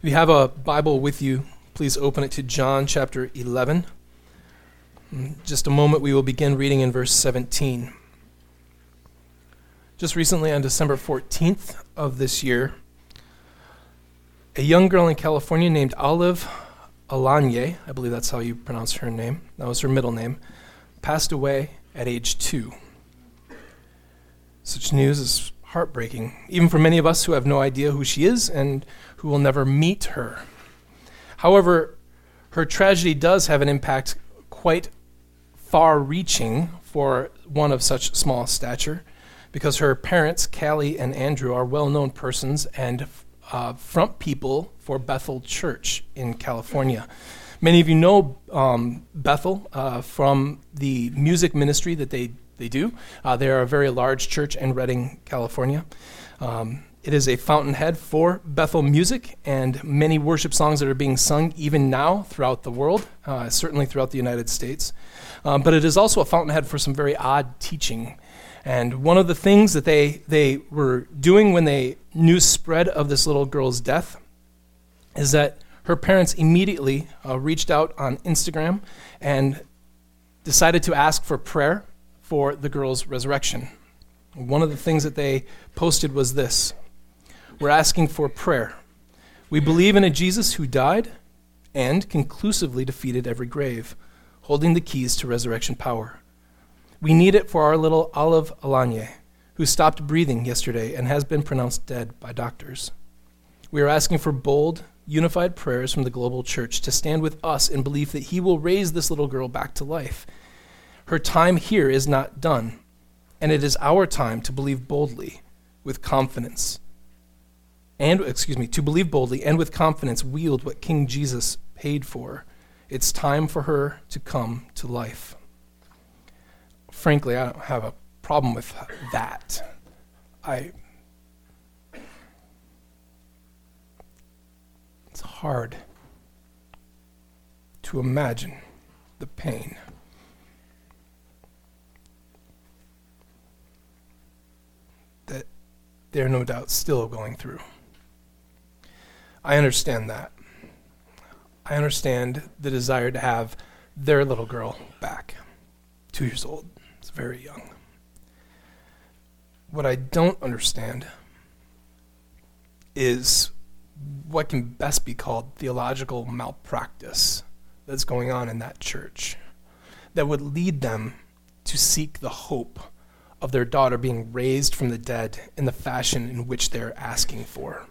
If you have a Bible with you, please open it to John chapter 11. In just a moment, we will begin reading in verse 17. Just recently, on December 14th of this year, a young girl in California named Olive Alayne, I believe that's how you pronounce her name, that was her middle name, passed away at age two. Such news is heartbreaking, even for many of us who have no idea who she is and who will never meet her. However, her tragedy does have an impact quite far reaching for one of such small stature because her parents, Kalley and Andrew, are well known persons and uh, front people for Bethel Church in California. Many of you know um, Bethel uh, from the music ministry that they, they do. Uh, they are a very large church in Redding, California. Um, it is a fountainhead for Bethel music and many worship songs that are being sung even now throughout the world, uh, certainly throughout the United States. Um, but it is also a fountainhead for some very odd teaching. And one of the things that they, they were doing when they news spread of this little girl's death is that her parents immediately uh, reached out on Instagram and decided to ask for prayer for the girl's resurrection. One of the things that they posted was this we're asking for prayer. We believe in a Jesus who died and conclusively defeated every grave, holding the keys to resurrection power. We need it for our little Olive Alayne, who stopped breathing yesterday and has been pronounced dead by doctors. We are asking for bold, unified prayers from the global church to stand with us in belief that He will raise this little girl back to life. Her time here is not done, and it is our time to believe boldly with confidence and, excuse me, to believe boldly and with confidence wield what King Jesus paid for. It's time for her to come to life. Frankly, I don't have a problem with that. I. It's hard to imagine the pain. That they're no doubt still going through. I understand that. I understand the desire to have their little girl back. Two years old. It's very young. What I don't understand is what can best be called theological malpractice that's going on in that church that would lead them to seek the hope of their daughter being raised from the dead in the fashion in which they're asking for.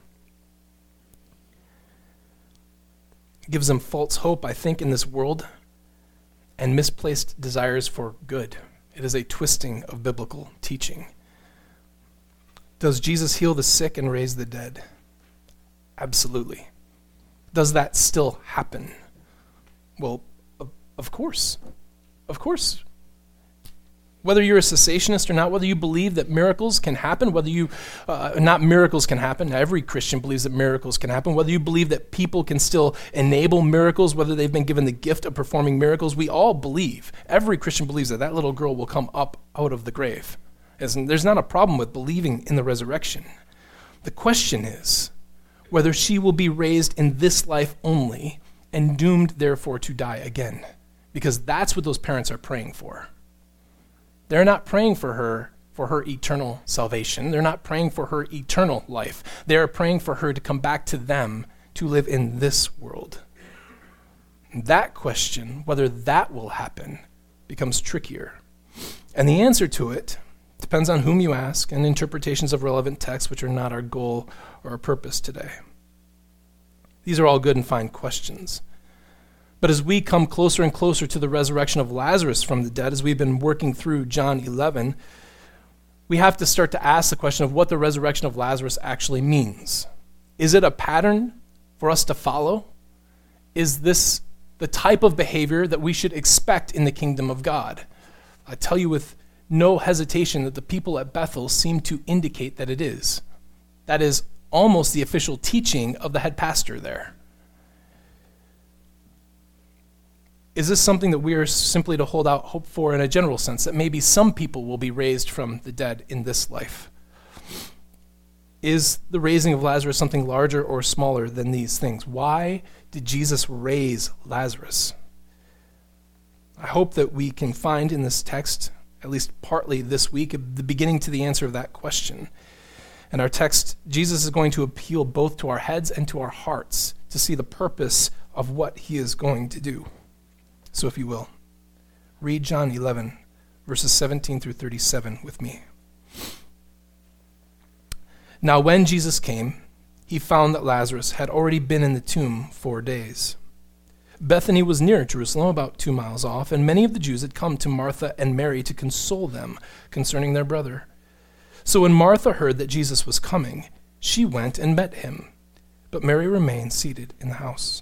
It gives them false hope, I think, in this world and misplaced desires for good. It is a twisting of biblical teaching. Does Jesus heal the sick and raise the dead? Absolutely. Does that still happen? Well, of course. Of course whether you're a cessationist or not, whether you believe that miracles can happen, whether you, uh, not miracles can happen, every Christian believes that miracles can happen, whether you believe that people can still enable miracles, whether they've been given the gift of performing miracles, we all believe, every Christian believes that that little girl will come up out of the grave. There's not a problem with believing in the resurrection. The question is whether she will be raised in this life only and doomed, therefore, to die again. Because that's what those parents are praying for. They're not praying for her for her eternal salvation. They're not praying for her eternal life. They are praying for her to come back to them to live in this world. That question, whether that will happen, becomes trickier. And the answer to it depends on whom you ask and interpretations of relevant texts, which are not our goal or our purpose today. These are all good and fine questions. But as we come closer and closer to the resurrection of Lazarus from the dead, as we've been working through John 11, we have to start to ask the question of what the resurrection of Lazarus actually means. Is it a pattern for us to follow? Is this the type of behavior that we should expect in the kingdom of God? I tell you with no hesitation that the people at Bethel seem to indicate that it is. That is almost the official teaching of the head pastor there. Is this something that we are simply to hold out hope for in a general sense, that maybe some people will be raised from the dead in this life? Is the raising of Lazarus something larger or smaller than these things? Why did Jesus raise Lazarus? I hope that we can find in this text, at least partly this week, the beginning to the answer of that question. In our text, Jesus is going to appeal both to our heads and to our hearts to see the purpose of what he is going to do. So, if you will, read John 11, verses 17 through 37 with me. Now, when Jesus came, he found that Lazarus had already been in the tomb four days. Bethany was near Jerusalem, about two miles off, and many of the Jews had come to Martha and Mary to console them concerning their brother. So when Martha heard that Jesus was coming, she went and met him, but Mary remained seated in the house.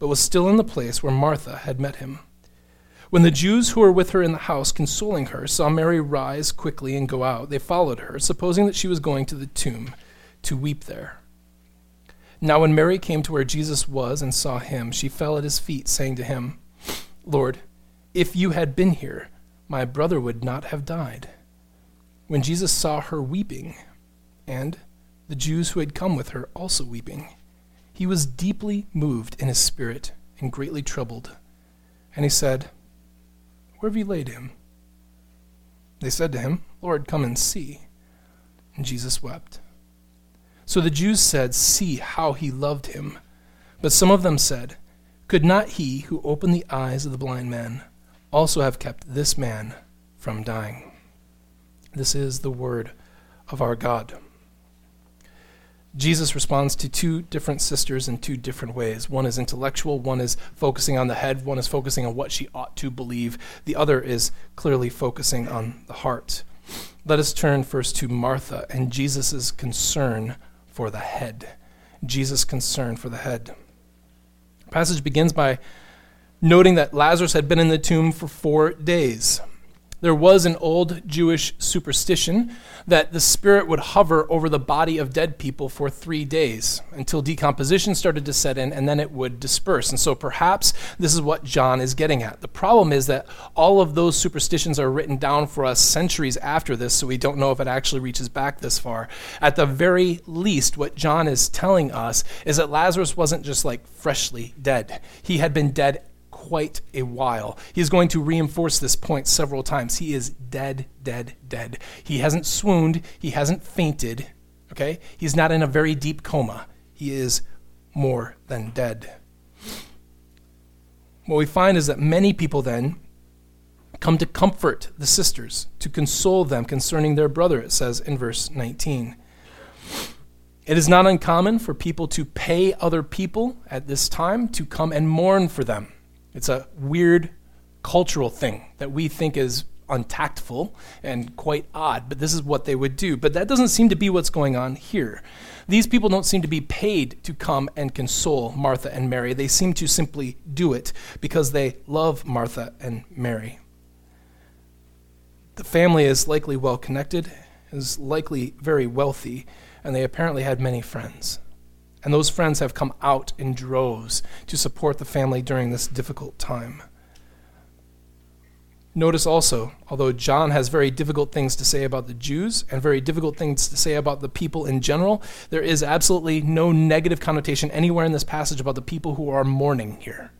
but was still in the place where Martha had met him. When the Jews who were with her in the house, consoling her, saw Mary rise quickly and go out, they followed her, supposing that she was going to the tomb to weep there. Now, when Mary came to where Jesus was and saw him, she fell at his feet, saying to him, Lord, if you had been here, my brother would not have died. When Jesus saw her weeping, and the Jews who had come with her also weeping, he was deeply moved in his spirit and greatly troubled. And he said, where have you laid him? They said to him, Lord, come and see. And Jesus wept. So the Jews said, See how he loved him. But some of them said, Could not he who opened the eyes of the blind man also have kept this man from dying? This is the word of our God. Jesus responds to two different sisters in two different ways. One is intellectual, one is focusing on the head, one is focusing on what she ought to believe, the other is clearly focusing on the heart. Let us turn first to Martha and Jesus' concern for the head. Jesus' concern for the head. The passage begins by noting that Lazarus had been in the tomb for four days. There was an old Jewish superstition that the spirit would hover over the body of dead people for three days until decomposition started to set in and then it would disperse. And so perhaps this is what John is getting at. The problem is that all of those superstitions are written down for us centuries after this, so we don't know if it actually reaches back this far. At the very least, what John is telling us is that Lazarus wasn't just like freshly dead, he had been dead quite a while. He's going to reinforce this point several times. He is dead, dead, dead. He hasn't swooned, he hasn't fainted, okay? He's not in a very deep coma. He is more than dead. What we find is that many people then come to comfort the sisters, to console them concerning their brother, it says in verse 19. It is not uncommon for people to pay other people at this time to come and mourn for them. It's a weird cultural thing that we think is untactful and quite odd, but this is what they would do. But that doesn't seem to be what's going on here. These people don't seem to be paid to come and console Martha and Mary. They seem to simply do it because they love Martha and Mary. The family is likely well connected, is likely very wealthy, and they apparently had many friends. And those friends have come out in droves to support the family during this difficult time. Notice also, although John has very difficult things to say about the Jews and very difficult things to say about the people in general, there is absolutely no negative connotation anywhere in this passage about the people who are mourning here.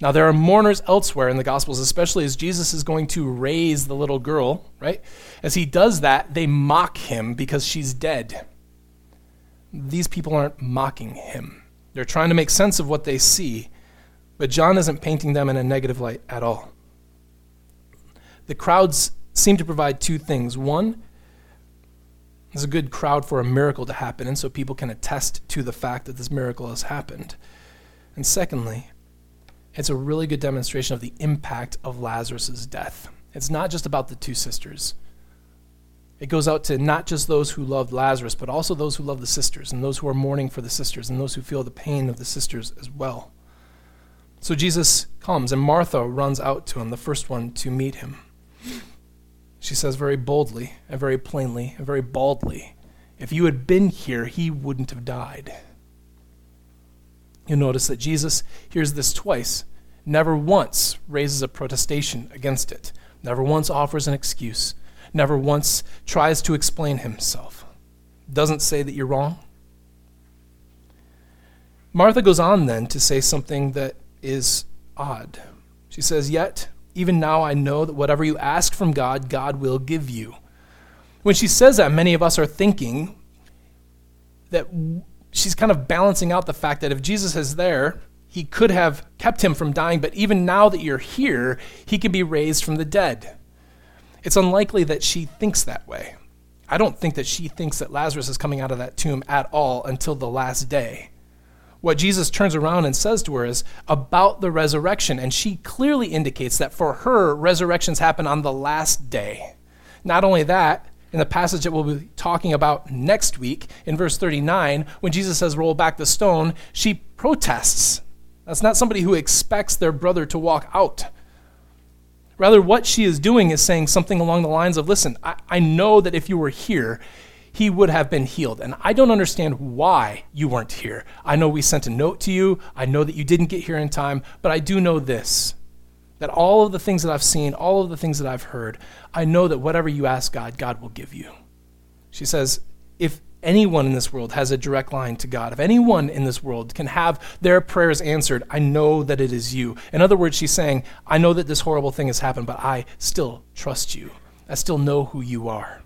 Now, there are mourners elsewhere in the Gospels, especially as Jesus is going to raise the little girl, right? As he does that, they mock him because she's dead. These people aren't mocking him. They're trying to make sense of what they see, but John isn't painting them in a negative light at all. The crowds seem to provide two things. One, there's a good crowd for a miracle to happen, and so people can attest to the fact that this miracle has happened. And secondly, it's a really good demonstration of the impact of Lazarus' death. It's not just about the two sisters. It goes out to not just those who loved Lazarus, but also those who love the sisters, and those who are mourning for the sisters, and those who feel the pain of the sisters as well. So Jesus comes, and Martha runs out to him, the first one to meet him. She says very boldly, and very plainly, and very baldly, If you had been here, he wouldn't have died. You'll notice that Jesus hears this twice, never once raises a protestation against it, never once offers an excuse never once tries to explain himself. Doesn't say that you're wrong. Martha goes on then to say something that is odd. She says, Yet, even now I know that whatever you ask from God, God will give you. When she says that, many of us are thinking that she's kind of balancing out the fact that if Jesus is there, he could have kept him from dying, but even now that you're here, he can be raised from the dead. It's unlikely that she thinks that way. I don't think that she thinks that Lazarus is coming out of that tomb at all until the last day. What Jesus turns around and says to her is about the resurrection, and she clearly indicates that for her, resurrections happen on the last day. Not only that, in the passage that we'll be talking about next week, in verse 39, when Jesus says, Roll back the stone, she protests. That's not somebody who expects their brother to walk out. Rather, what she is doing is saying something along the lines of Listen, I, I know that if you were here, he would have been healed. And I don't understand why you weren't here. I know we sent a note to you. I know that you didn't get here in time, but I do know this that all of the things that I've seen, all of the things that I've heard, I know that whatever you ask God, God will give you. She says, anyone in this world has a direct line to God, if anyone in this world can have their prayers answered, I know that it is you. In other words, she's saying, I know that this horrible thing has happened, but I still trust you. I still know who you are.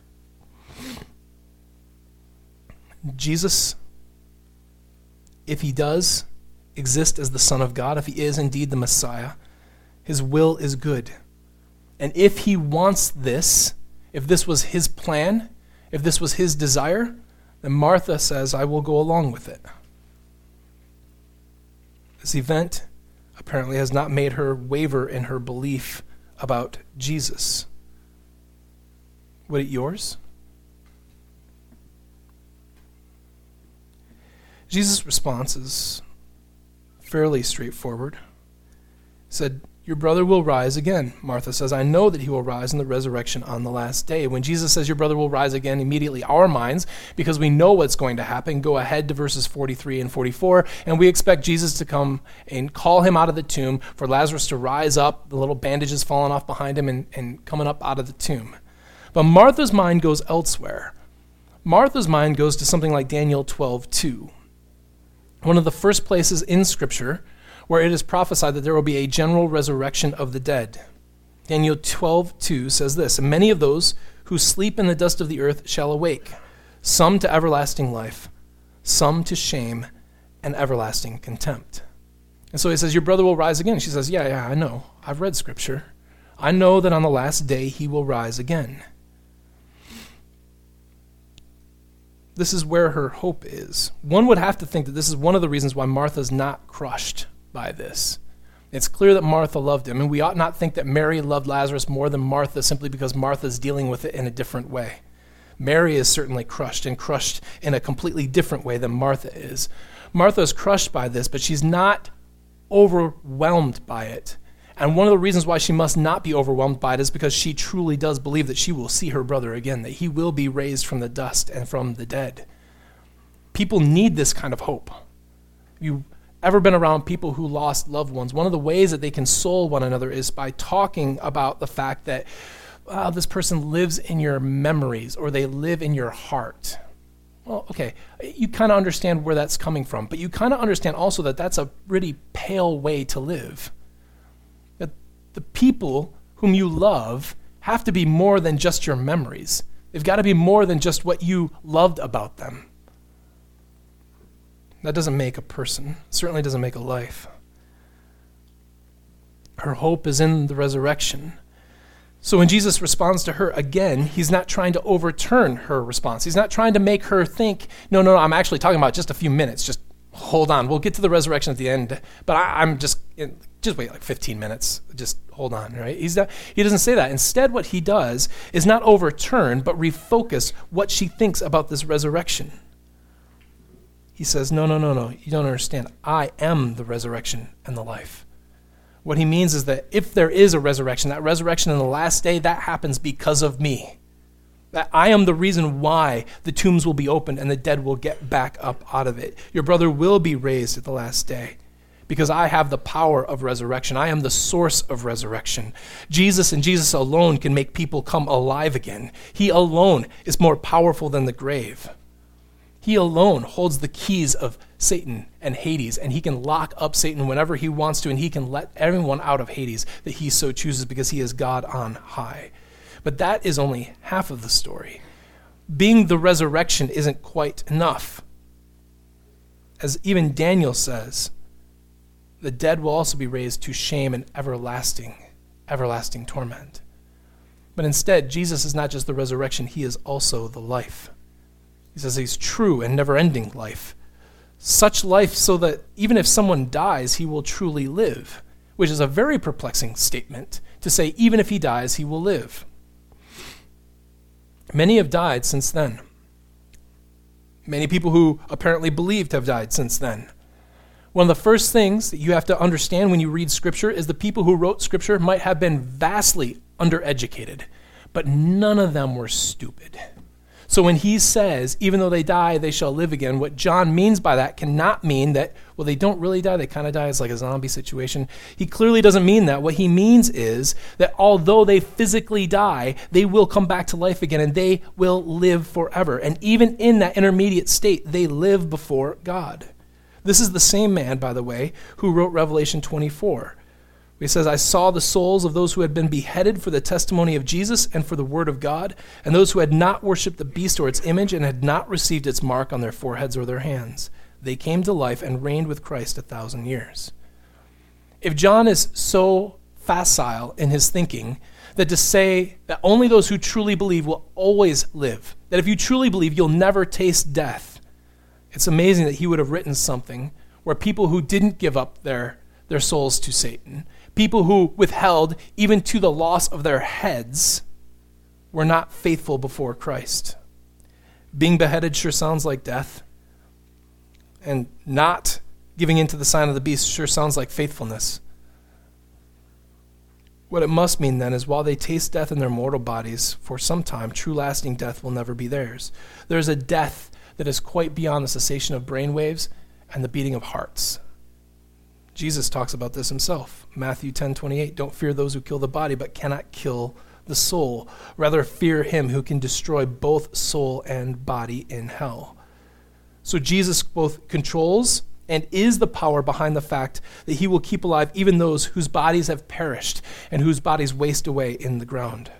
Jesus, if he does exist as the Son of God, if he is indeed the Messiah, his will is good. And if he wants this, if this was his plan, if this was his desire, and Martha says, I will go along with it. This event apparently has not made her waver in her belief about Jesus. Would it yours? Jesus' response is fairly straightforward. He said, your brother will rise again. Martha says, I know that he will rise in the resurrection on the last day. When Jesus says, Your brother will rise again, immediately our minds, because we know what's going to happen, go ahead to verses 43 and 44, and we expect Jesus to come and call him out of the tomb, for Lazarus to rise up, the little bandages falling off behind him, and, and coming up out of the tomb. But Martha's mind goes elsewhere. Martha's mind goes to something like Daniel 12 2. One of the first places in Scripture where it is prophesied that there will be a general resurrection of the dead. Daniel 12:2 says this, "And many of those who sleep in the dust of the earth shall awake, some to everlasting life, some to shame and everlasting contempt." And so he says, Your brother will rise again. She says, Yeah, yeah, I know. I've read scripture. I know that on the last day he will rise again. This is where her hope is. One would have to think that this is one of the reasons why Martha's not crushed by this. It's clear that Martha loved him, and we ought not think that Mary loved Lazarus more than Martha simply because Martha's dealing with it in a different way. Mary is certainly crushed, and crushed in a completely different way than Martha is. Martha is crushed by this, but she's not overwhelmed by it. And one of the reasons why she must not be overwhelmed by it is because she truly does believe that she will see her brother again, that he will be raised from the dust and from the dead. People need this kind of hope. You ever been around people who lost loved ones, one of the ways that they console one another is by talking about the fact that this person lives in your memories or they live in your heart. Well, okay, you kind of understand where that's coming from, but you kind of understand also that that's a pretty pale way to live. That the people whom you love have to be more than just your memories. They've got to be more than just what you loved about them. That doesn't make a person, certainly doesn't make a life. Her hope is in the resurrection. So when Jesus responds to her again, he's not trying to overturn her response. He's not trying to make her think, no, no, no, I'm actually talking about just a few minutes. Just hold on. We'll get to the resurrection at the end. But I, am just, just wait like 15 minutes. Just hold on, right? He's not, he doesn't say that. Instead, what he does is not overturn, but refocus what she thinks about this resurrection. He says, no, no, no, no. You don't understand. I am the resurrection and the life. What he means is that if there is a resurrection, that resurrection in the last day, that happens because of me. That I am the reason why the tombs will be opened and the dead will get back up out of it. Your brother will be raised at the last day because I have the power of resurrection. I am the source of resurrection. Jesus and Jesus alone can make people come alive again. He alone is more powerful than the grave. He alone holds the keys of Satan and Hades, and he can lock up Satan whenever he wants to, and he can let everyone out of Hades that he so chooses because he is God on high. But that is only half of the story. Being the resurrection isn't quite enough. As even Daniel says, the dead will also be raised to shame and everlasting, everlasting torment. But instead, Jesus is not just the resurrection, he is also the life. He says he's true and never ending life. Such life so that even if someone dies, he will truly live, which is a very perplexing statement to say, even if he dies, he will live. Many have died since then. Many people who apparently believed have died since then. One of the first things that you have to understand when you read Scripture is the people who wrote Scripture might have been vastly undereducated, but none of them were stupid. So when he says, even though they die, they shall live again, what John means by that cannot mean that, well, they don't really die, they kind of die. It's like a zombie situation. He clearly doesn't mean that. What he means is that although they physically die, they will come back to life again and they will live forever. And even in that intermediate state, they live before God. This is the same man, by the way, who wrote Revelation 24. He says, I saw the souls of those who had been beheaded for the testimony of Jesus and for the word of God, and those who had not worshipped the beast or its image and had not received its mark on their foreheads or their hands. They came to life and reigned with Christ a thousand years. If John is so facile in his thinking that to say that only those who truly believe will always live, that if you truly believe, you'll never taste death, it's amazing that he would have written something where people who didn't give up their, their souls to Satan People who withheld, even to the loss of their heads, were not faithful before Christ. Being beheaded sure sounds like death, and not giving in to the sign of the beast sure sounds like faithfulness. What it must mean then is while they taste death in their mortal bodies for some time, true lasting death will never be theirs. There is a death that is quite beyond the cessation of brain waves and the beating of hearts. Jesus talks about this himself. Matthew 10 28. Don't fear those who kill the body, but cannot kill the soul. Rather, fear him who can destroy both soul and body in hell. So, Jesus both controls and is the power behind the fact that he will keep alive even those whose bodies have perished and whose bodies waste away in the ground.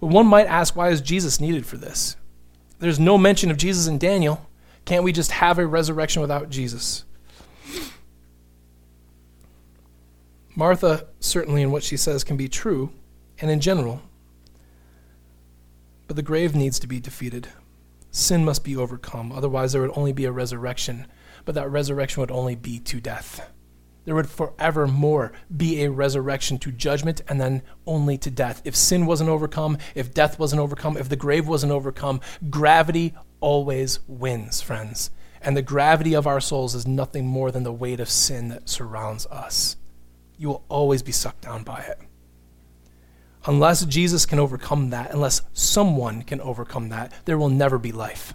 But one might ask, why is Jesus needed for this? There's no mention of Jesus in Daniel. Can't we just have a resurrection without Jesus? Martha, certainly in what she says, can be true, and in general. But the grave needs to be defeated. Sin must be overcome. Otherwise, there would only be a resurrection, but that resurrection would only be to death. There would forevermore be a resurrection to judgment and then only to death. If sin wasn't overcome, if death wasn't overcome, if the grave wasn't overcome, gravity always wins, friends. And the gravity of our souls is nothing more than the weight of sin that surrounds us you will always be sucked down by it. Unless Jesus can overcome that, unless someone can overcome that, there will never be life.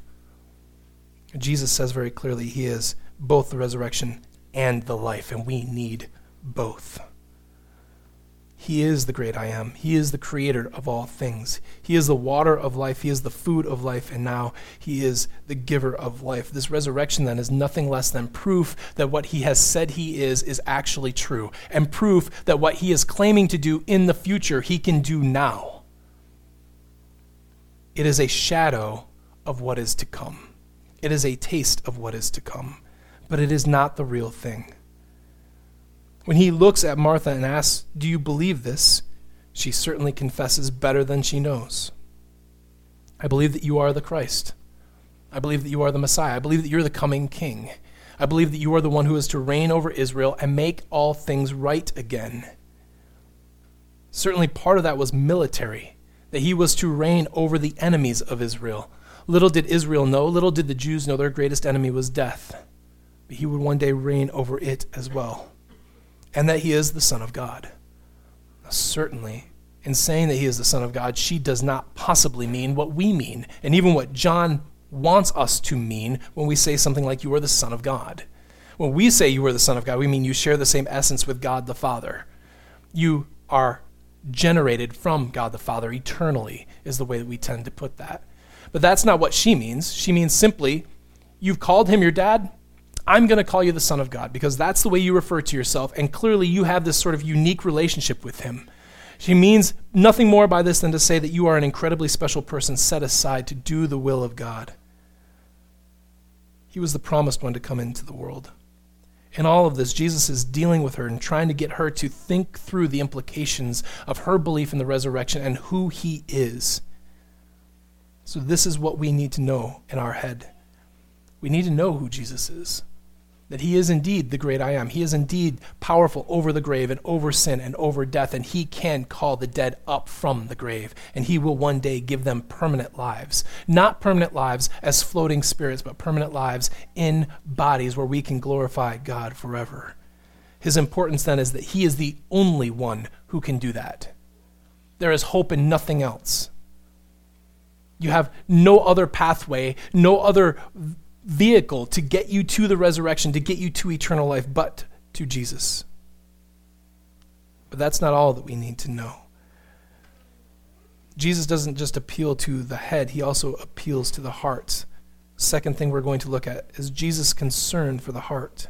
Jesus says very clearly he is both the resurrection and the life, and we need both. He is the great I am. He is the creator of all things. He is the water of life. He is the food of life. And now he is the giver of life. This resurrection then is nothing less than proof that what he has said he is is actually true, and proof that what he is claiming to do in the future he can do now. It is a shadow of what is to come, it is a taste of what is to come. but it is not the real thing. When he looks at Martha and asks, Do you believe this? she certainly confesses better than she knows. I believe that you are the Christ. I believe that you are the Messiah. I believe that you're the coming King. I believe that you are the one who is to reign over Israel and make all things right again. Certainly, part of that was military, that he was to reign over the enemies of Israel. Little did Israel know, little did the Jews know their greatest enemy was death. But he would one day reign over it as well. And that he is the Son of God. Certainly, in saying that he is the Son of God, she does not possibly mean what we mean, and even what John wants us to mean when we say something like, You are the Son of God. When we say you are the Son of God, we mean you share the same essence with God the Father. You are generated from God the Father eternally, is the way that we tend to put that. But that's not what she means. She means simply, You've called him your dad. I'm going to call you the Son of God because that's the way you refer to yourself. And clearly, you have this sort of unique relationship with him. She means nothing more by this than to say that you are an incredibly special person set aside to do the will of God. He was the promised one to come into the world. In all of this, Jesus is dealing with her and trying to get her to think through the implications of her belief in the resurrection and who he is. So, this is what we need to know in our head. We need to know who Jesus is that he is indeed the great I am. He is indeed powerful over the grave and over sin and over death, and he can call the dead up from the grave, and he will one day give them permanent lives. Not permanent lives as floating spirits, but permanent lives in bodies where we can glorify God forever. His importance then is that he is the only one who can do that. There is hope in nothing else. You have no other pathway, no other vehicle to get you to the resurrection, to get you to eternal life, but to Jesus. But that's not all that we need to know. Jesus doesn't just appeal to the head, he also appeals to the heart. Second thing we're going to look at is Jesus' concern for the heart.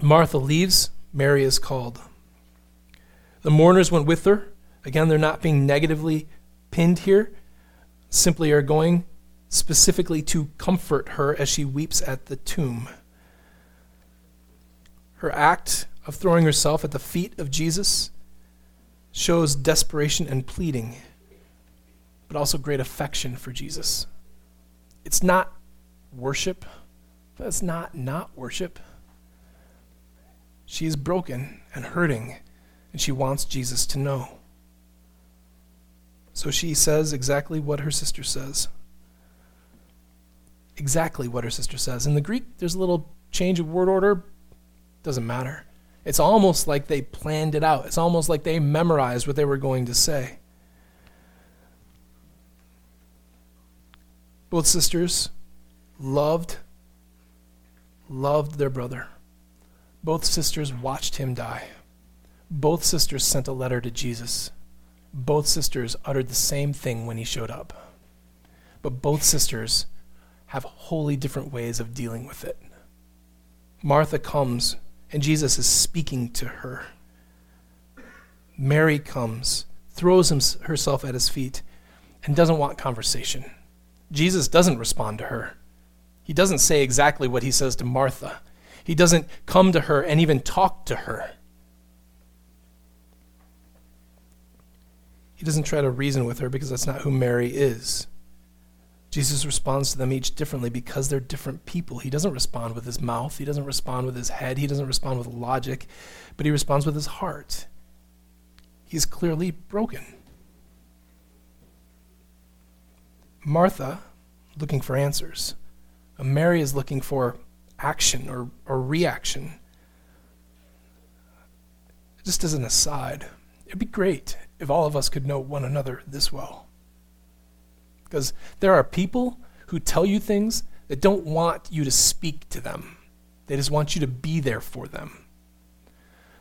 Martha leaves, Mary is called. The mourners went with her. Again, they're not being negatively pinned here, simply are going specifically to comfort her as she weeps at the tomb. Her act of throwing herself at the feet of Jesus shows desperation and pleading, but also great affection for Jesus. It's not worship, but it's not not worship. She is broken and hurting, and she wants Jesus to know. So she says exactly what her sister says exactly what her sister says. In the Greek, there's a little change of word order. Doesn't matter. It's almost like they planned it out. It's almost like they memorized what they were going to say. Both sisters loved loved their brother. Both sisters watched him die. Both sisters sent a letter to Jesus. Both sisters uttered the same thing when he showed up. But both sisters have wholly different ways of dealing with it. Martha comes, and Jesus is speaking to her. Mary comes, throws herself at his feet, and doesn't want conversation. Jesus doesn't respond to her. He doesn't say exactly what he says to Martha. He doesn't come to her and even talk to her. He doesn't try to reason with her because that's not who Mary is. Jesus responds to them each differently because they're different people. He doesn't respond with his mouth, he doesn't respond with his head, he doesn't respond with logic, but he responds with his heart. He's clearly broken. Martha, looking for answers. Mary is looking for action or, or reaction. Just as an aside, it'd be great if all of us could know one another this well. Because there are people who tell you things that don't want you to speak to them, they just want you to be there for them.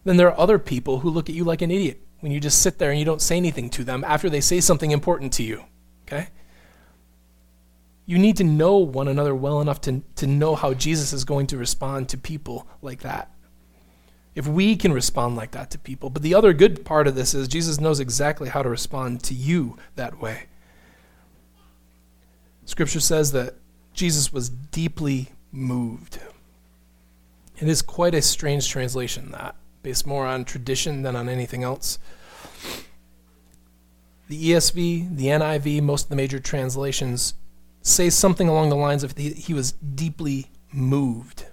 Then there are other people who look at you like an idiot when you just sit there and you don't say anything to them after they say something important to you. Okay? You need to know one another well enough to, to know how Jesus is going to respond to people like that. If we can respond like that to people. But the other good part of this is Jesus knows exactly how to respond to you that way. Scripture says that Jesus was deeply moved. It is quite a strange translation, that, based more on tradition than on anything else. The ESV, the NIV, most of the major translations say something along the lines of he, was deeply moved.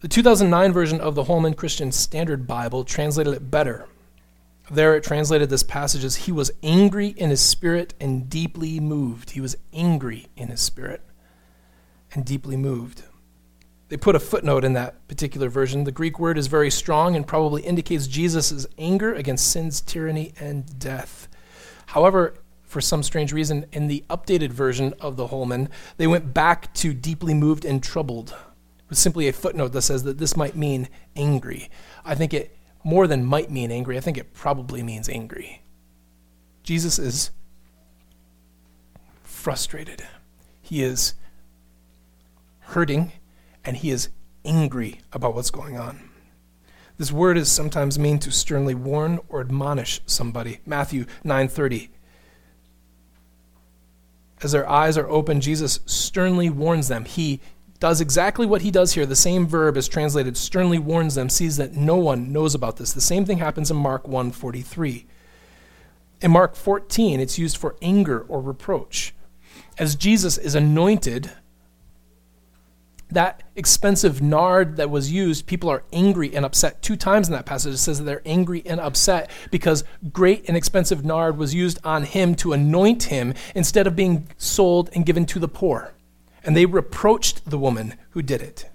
The 2009 version of the Holman Christian Standard Bible translated it better. There it translated this passage as he was angry in his spirit and deeply moved. He was angry in his spirit and deeply moved. They put a footnote in that particular version. The Greek word is very strong and probably indicates Jesus' anger against sin's tyranny and death. However, for some strange reason, in the updated version of the Holman, they went back to deeply moved and troubled, with simply a footnote that says that this might mean angry. I think it more than might mean angry, I think it probably means angry. Jesus is frustrated. He is hurting and he is angry about what's going on. This word is sometimes mean to sternly warn or admonish somebody. Matthew 9:30. As their eyes are open, Jesus sternly warns them. He does exactly what he does here. The same verb is translated sternly warns them, sees that no one knows about this. The same thing happens in Mark 1:43. In Mark 14, it's used for anger or reproach. As Jesus is anointed that expensive nard that was used, people are angry and upset. Two times in that passage, it says that they're angry and upset because great and expensive nard was used on him to anoint him instead of being sold and given to the poor. And they reproached the woman who did it.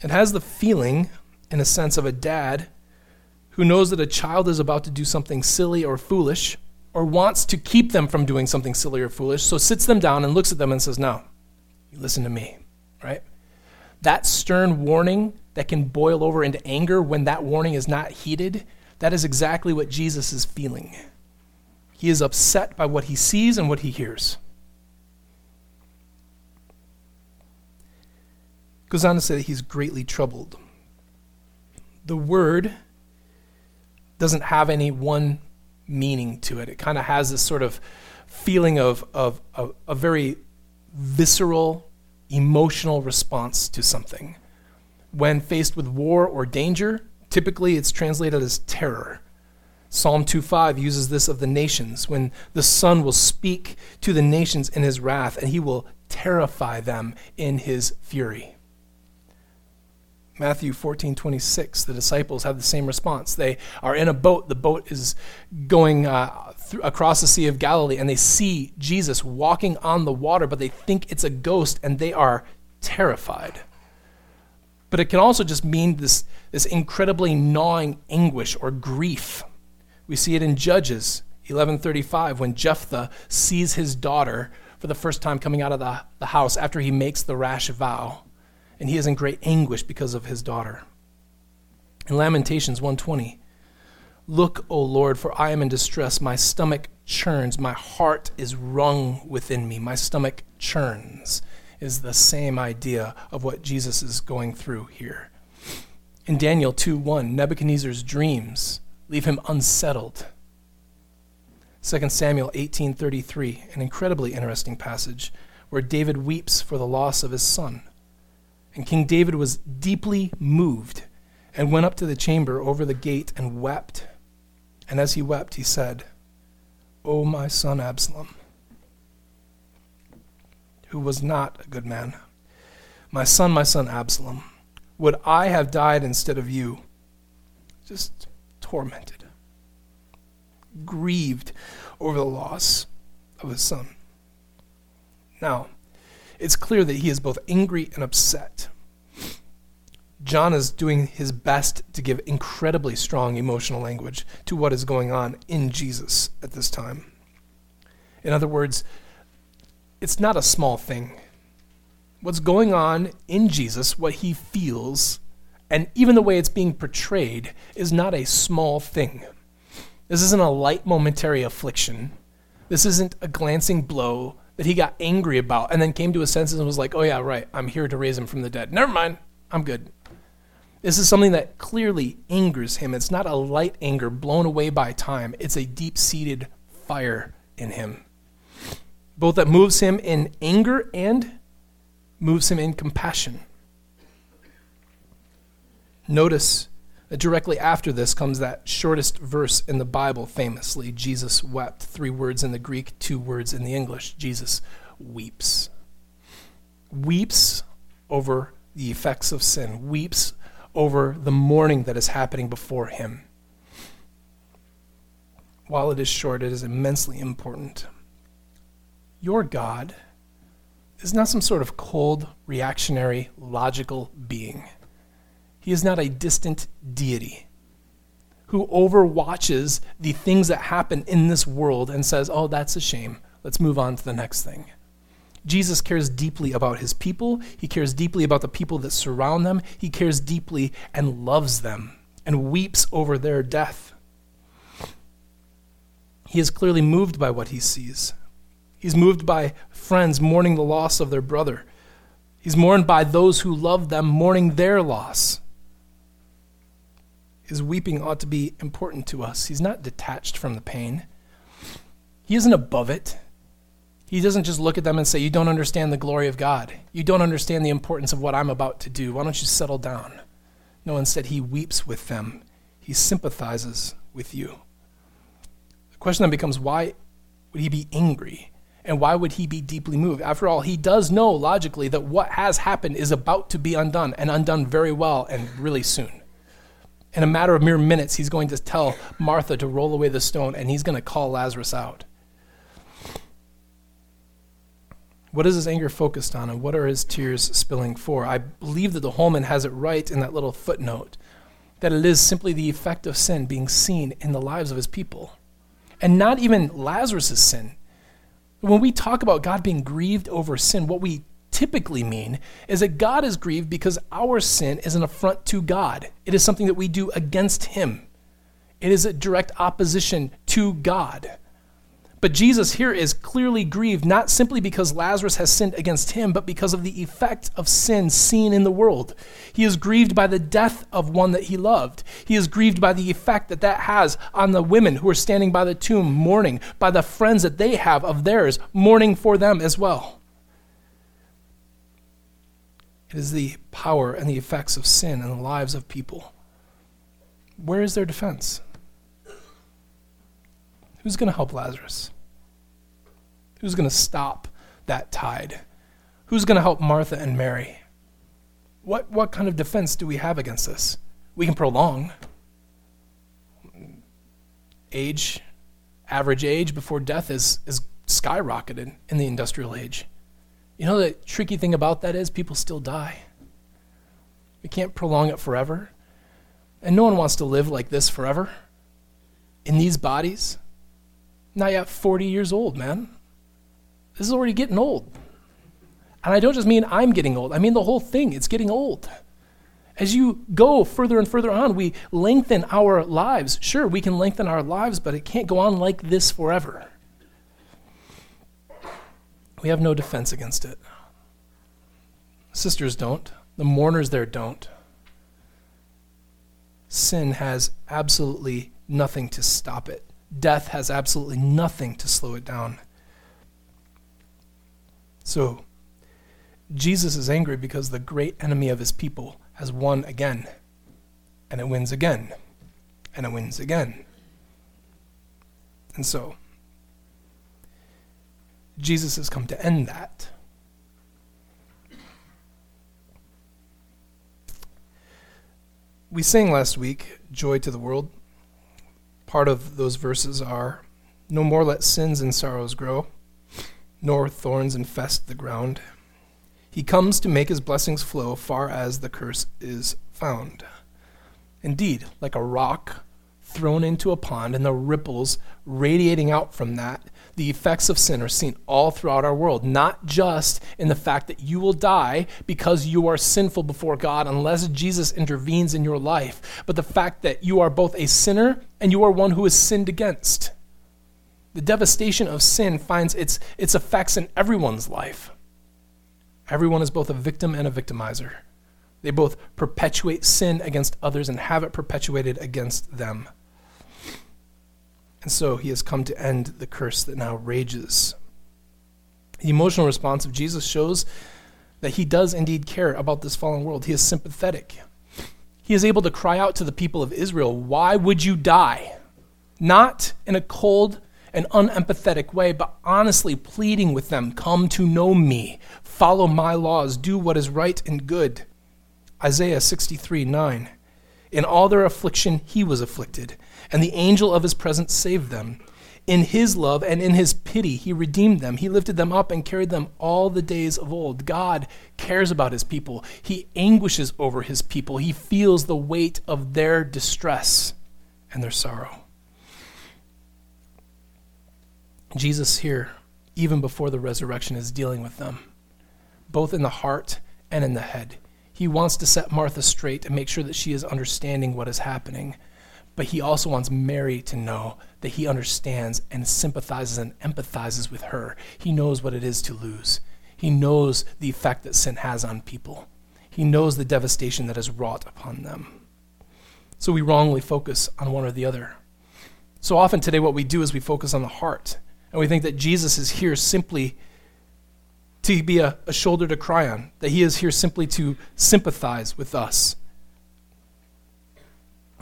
It has the feeling, in a sense, of a dad who knows that a child is about to do something silly or foolish or wants to keep them from doing something silly or foolish, so sits them down and looks at them and says, No, you listen to me, right? That stern warning that can boil over into anger when that warning is not heeded, that is exactly what Jesus is feeling. He is upset by what he sees and what he hears. Goes on to say that he's greatly troubled. The word doesn't have any one meaning to it. It kind of has this sort of feeling of, of, of a very visceral, emotional response to something. When faced with war or danger, typically it's translated as terror. Psalm 2:5 uses this of the nations when the son will speak to the nations in his wrath and he will terrify them in his fury. Matthew 14, 26, the disciples have the same response. They are in a boat. The boat is going uh, across the Sea of Galilee, and they see Jesus walking on the water, but they think it's a ghost, and they are terrified. But it can also just mean this, this incredibly gnawing anguish or grief. We see it in Judges 11:35 when Jephthah sees his daughter for the first time coming out of the, the house after he makes the rash vow and he is in great anguish because of his daughter. In Lamentations 120, Look, O Lord, for I am in distress. My stomach churns. My heart is wrung within me. My stomach churns is the same idea of what Jesus is going through here. In Daniel 2 1, Nebuchadnezzar's dreams leave him unsettled. 2 Samuel 18:33, an incredibly interesting passage where David weeps for the loss of his son. And King David was deeply moved and went up to the chamber over the gate and wept. And as he wept, he said, O my son Absalom, who was not a good man, my son, my son Absalom, would I have died instead of you? Just tormented, grieved over the loss of his son. Now, it's clear that he is both angry and upset. John is doing his best to give incredibly strong emotional language to what is going on in Jesus at this time. In other words, it's not a small thing. What's going on in Jesus, what he feels, and even the way it's being portrayed, is not a small thing. This isn't a light momentary affliction. This isn't a glancing blow that he got angry about and then came to his senses and was like, oh, yeah, right, I'm here to raise him from the dead. Never mind, I'm good. This is something that clearly angers him. It's not a light anger blown away by time, it's a deep seated fire in him. both that moves him in anger and moves him in compassion. Notice directly after this comes that shortest verse in the Bible, famously Jesus wept. Three words in the Greek, two words in the English. Jesus weeps. Weeps over the effects of sin, weeps over the mourning that is happening before him. While it is short, it is immensely important. Your God is not some sort of cold, reactionary, logical being. He is not a distant deity who overwatches the things that happen in this world and says, oh, that's a shame. Let's move on to the next thing. Jesus cares deeply about his people. He cares deeply about the people that surround them. He cares deeply and loves them and weeps over their death. He is clearly moved by what he sees. He's moved by friends mourning the loss of their brother. He's mourned by those who love them mourning their loss. His weeping ought to be important to us. He's not detached from the pain, he isn't above it. He doesn't just look at them and say, You don't understand the glory of God. You don't understand the importance of what I'm about to do. Why don't you settle down? No, instead, he weeps with them, he sympathizes with you. The question then becomes why would he be angry? And why would he be deeply moved? After all, he does know logically that what has happened is about to be undone and undone very well and really soon. In a matter of mere minutes, he's going to tell Martha to roll away the stone and he's going to call Lazarus out. What is his anger focused on and what are his tears spilling for? I believe that the Holman has it right in that little footnote that it is simply the effect of sin being seen in the lives of his people. And not even Lazarus' sin. When we talk about God being grieved over sin, what we typically mean is that God is grieved because our sin is an affront to God. It is something that we do against Him, it is a direct opposition to God. But Jesus here is clearly grieved, not simply because Lazarus has sinned against him, but because of the effect of sin seen in the world. He is grieved by the death of one that he loved. He is grieved by the effect that that has on the women who are standing by the tomb mourning, by the friends that they have of theirs mourning for them as well. It is the power and the effects of sin in the lives of people. Where is their defense? Who's going to help Lazarus? Who's going to stop that tide? Who's going to help Martha and Mary? What, what kind of defense do we have against this? We can prolong age, average age before death is, is skyrocketed in the industrial age. You know, the tricky thing about that is people still die. We can't prolong it forever. And no one wants to live like this forever in these bodies. Not yet 40 years old, man. This is already getting old. And I don't just mean I'm getting old, I mean the whole thing. It's getting old. As you go further and further on, we lengthen our lives. Sure, we can lengthen our lives, but it can't go on like this forever. We have no defense against it. Sisters don't. The mourners there don't. Sin has absolutely nothing to stop it. Death has absolutely nothing to slow it down. So, Jesus is angry because the great enemy of his people has won again. And it wins again. And it wins again. And so, Jesus has come to end that. We sang last week, Joy to the World. Part of those verses are No more let sins and sorrows grow, nor thorns infest the ground. He comes to make his blessings flow far as the curse is found. Indeed, like a rock thrown into a pond and the ripples radiating out from that, the effects of sin are seen all throughout our world, not just in the fact that you will die because you are sinful before God unless Jesus intervenes in your life, but the fact that you are both a sinner and you are one who is sinned against. The devastation of sin finds its, its effects in everyone's life. Everyone is both a victim and a victimizer. They both perpetuate sin against others and have it perpetuated against them. And so he has come to end the curse that now rages. The emotional response of Jesus shows that he does indeed care about this fallen world. He is sympathetic. He is able to cry out to the people of Israel, Why would you die? Not in a cold and unempathetic way, but honestly pleading with them, Come to know me, follow my laws, do what is right and good. Isaiah 63 9. In all their affliction, he was afflicted, and the angel of his presence saved them. In his love and in his pity, he redeemed them. He lifted them up and carried them all the days of old. God cares about his people. He anguishes over his people. He feels the weight of their distress and their sorrow. Jesus here, even before the resurrection, is dealing with them, both in the heart and in the head. He wants to set Martha straight and make sure that she is understanding what is happening. But he also wants Mary to know that he understands and sympathizes and empathizes with her. He knows what it is to lose. He knows the effect that sin has on people. He knows the devastation that is wrought upon them. So we wrongly focus on one or the other. So often today, what we do is we focus on the heart, and we think that Jesus is here simply to be a, a shoulder to cry on, that he is here simply to sympathize with us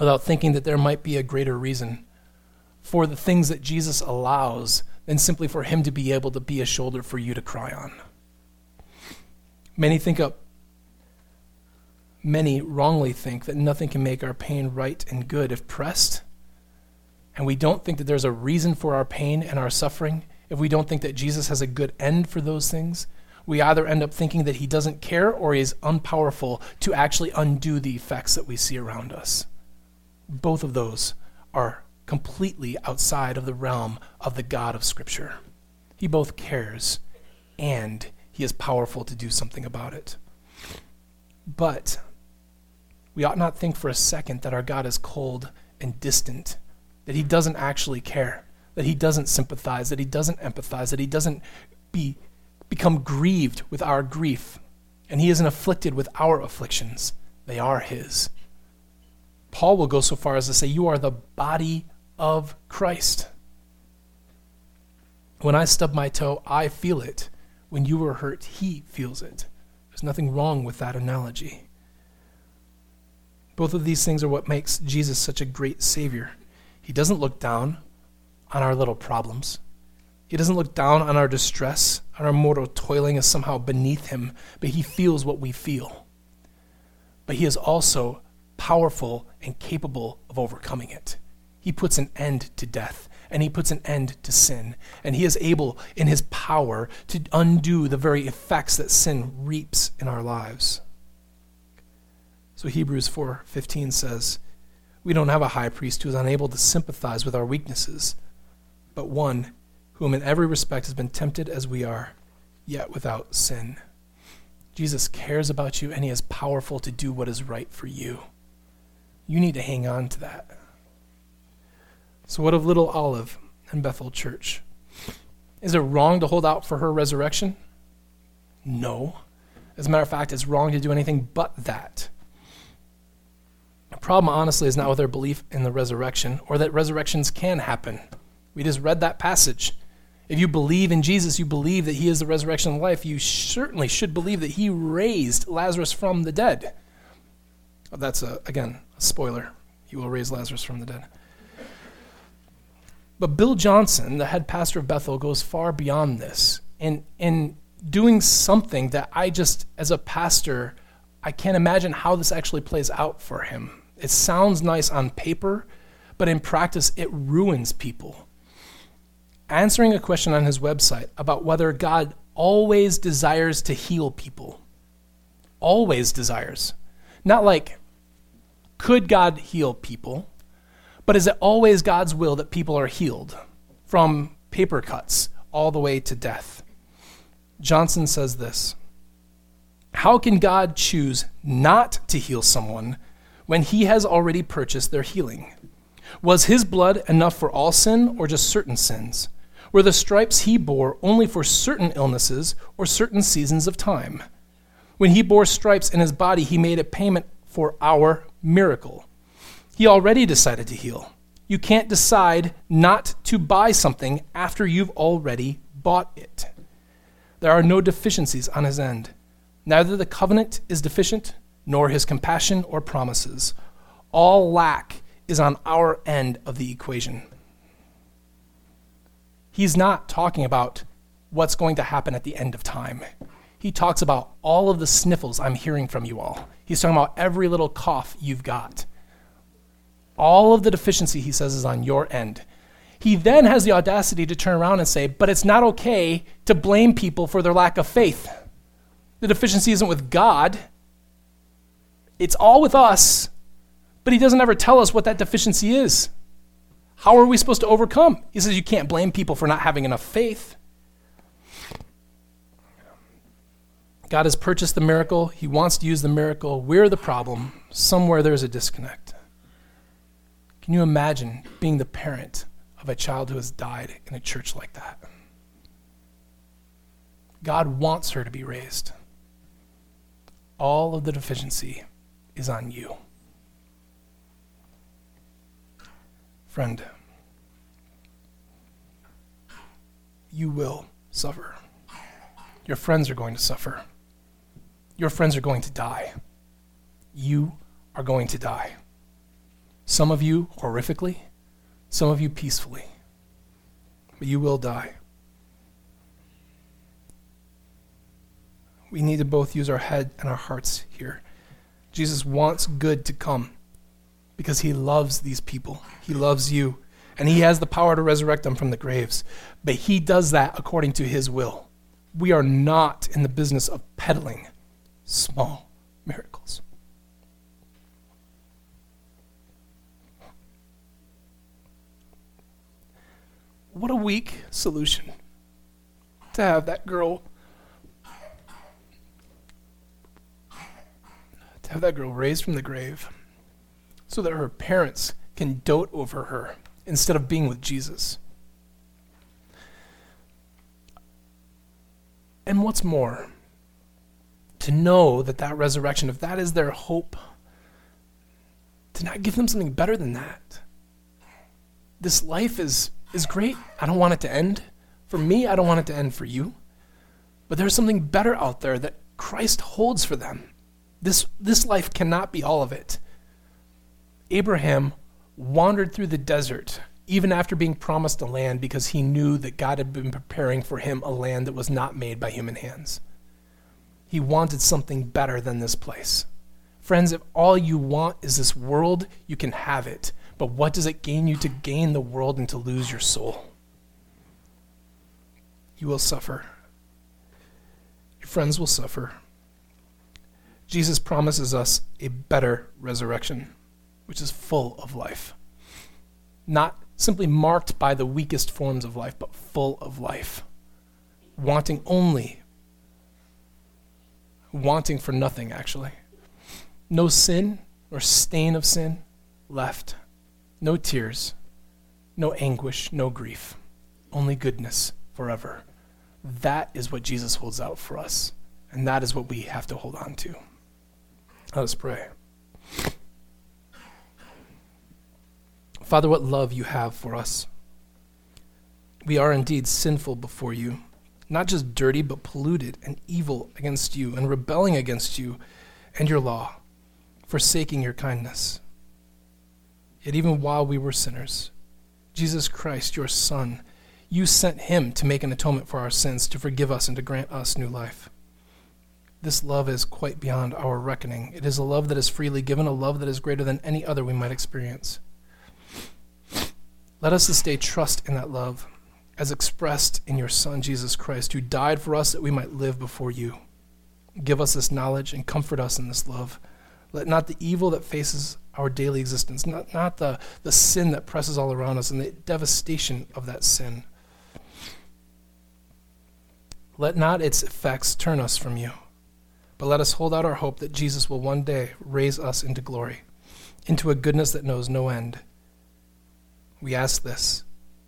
without thinking that there might be a greater reason for the things that Jesus allows than simply for him to be able to be a shoulder for you to cry on. Many think up many wrongly think that nothing can make our pain right and good if pressed. And we don't think that there's a reason for our pain and our suffering if we don't think that Jesus has a good end for those things. We either end up thinking that he doesn't care or he is unpowerful to actually undo the effects that we see around us both of those are completely outside of the realm of the God of Scripture. He both cares and he is powerful to do something about it. But we ought not think for a second that our God is cold and distant, that he doesn't actually care, that he doesn't sympathize, that he doesn't empathize, that he doesn't be, become grieved with our grief, and he isn't afflicted with our afflictions. They are his. Paul will go so far as to say, You are the body of Christ. When I stub my toe, I feel it. When you are hurt, he feels it. There's nothing wrong with that analogy. Both of these things are what makes Jesus such a great Savior. He doesn't look down on our little problems. He doesn't look down on our distress, on our mortal toiling as somehow beneath him, but he feels what we feel. But he is also powerful and capable of overcoming it. He puts an end to death and he puts an end to sin. And he is able, in his power, to undo the very effects that sin reaps in our lives. So Hebrews 4:15 says, "We don't have a high priest who is unable to sympathize with our weaknesses, but one whom in every respect has been tempted as we are, yet without sin." Jesus cares about you and he is powerful to do what is right for you. You need to hang on to that. So, what of little Olive and Bethel Church? Is it wrong to hold out for her resurrection? No. As a matter of fact, it's wrong to do anything but that. The problem, honestly, is not with our belief in the resurrection or that resurrections can happen. We just read that passage. If you believe in Jesus, you believe that he is the resurrection of life, you certainly should believe that he raised Lazarus from the dead. That's, a, again, a spoiler. He will raise Lazarus from the dead. But Bill Johnson, the head pastor of Bethel, goes far beyond this in, in doing something that I just, as a pastor, I can't imagine how this actually plays out for him. It sounds nice on paper, but in practice, it ruins people. Answering a question on his website about whether God always desires to heal people. Always desires. Not like, could God heal people? But is it always God's will that people are healed from paper cuts all the way to death? Johnson says this How can God choose not to heal someone when he has already purchased their healing? Was his blood enough for all sin or just certain sins? Were the stripes he bore only for certain illnesses or certain seasons of time? When he bore stripes in his body, he made a payment for our miracle. He already decided to heal. You can't decide not to buy something after you've already bought it. There are no deficiencies on his end. Neither the covenant is deficient, nor his compassion or promises. All lack is on our end of the equation. He's not talking about what's going to happen at the end of time. He talks about all of the sniffles I'm hearing from you all. He's talking about every little cough you've got. All of the deficiency, he says, is on your end. He then has the audacity to turn around and say, but it's not okay to blame people for their lack of faith. The deficiency isn't with God, it's all with us, but he doesn't ever tell us what that deficiency is. How are we supposed to overcome? He says you can't blame people for not having enough faith. God has purchased the miracle. He wants to use the miracle. We're the problem. Somewhere there's a disconnect. Can you imagine being the parent of a child who has died in a church like that? God wants her to be raised. All of the deficiency is on you. Friend, you will suffer. Your friends are going to suffer. Your friends are going to die. You are going to die. Some of you horrifically, some of you peacefully. But you will die. We need to both use our head and our hearts here. Jesus wants good to come because he loves these people. He loves you. And he has the power to resurrect them from the graves. But he does that according to his will. We are not in the business of peddling small miracles. What a weak solution to have that girl to have that girl raised from the grave so that her parents can dote over her instead of being with Jesus. And what's more, to know that that resurrection, if that is their hope, to not give them something better than that. This life is, is great. I don't want it to end. For me, I don't want it to end for you. But there's something better out there that Christ holds for them. This, this life cannot be all of it. Abraham wandered through the desert even after being promised a land because he knew that God had been preparing for him a land that was not made by human hands. He wanted something better than this place. Friends, if all you want is this world, you can have it. But what does it gain you to gain the world and to lose your soul? You will suffer. Your friends will suffer. Jesus promises us a better resurrection which is full of life. Not simply marked by the weakest forms of life, but full of life. Wanting only, wanting for nothing, actually. No sin or stain of sin left. No tears, no anguish, no grief. Only goodness forever. That is what Jesus holds out for us, and that is what we have to hold on to. Let us pray. Father, what love you have for us. We are indeed sinful before you, not just dirty, but polluted and evil against you, and rebelling against you and your law, forsaking your kindness. Yet, even while we were sinners, Jesus Christ, your Son, you sent him to make an atonement for our sins, to forgive us, and to grant us new life. This love is quite beyond our reckoning. It is a love that is freely given, a love that is greater than any other we might experience. Let us this day trust in that love as expressed in your Son, Jesus Christ, who died for us that we might live before you. Give us this knowledge and comfort us in this love. Let not the evil that faces our daily existence, not, not the, the sin that presses all around us and the devastation of that sin, let not its effects turn us from you, but let us hold out our hope that Jesus will one day raise us into glory, into a goodness that knows no end we ask this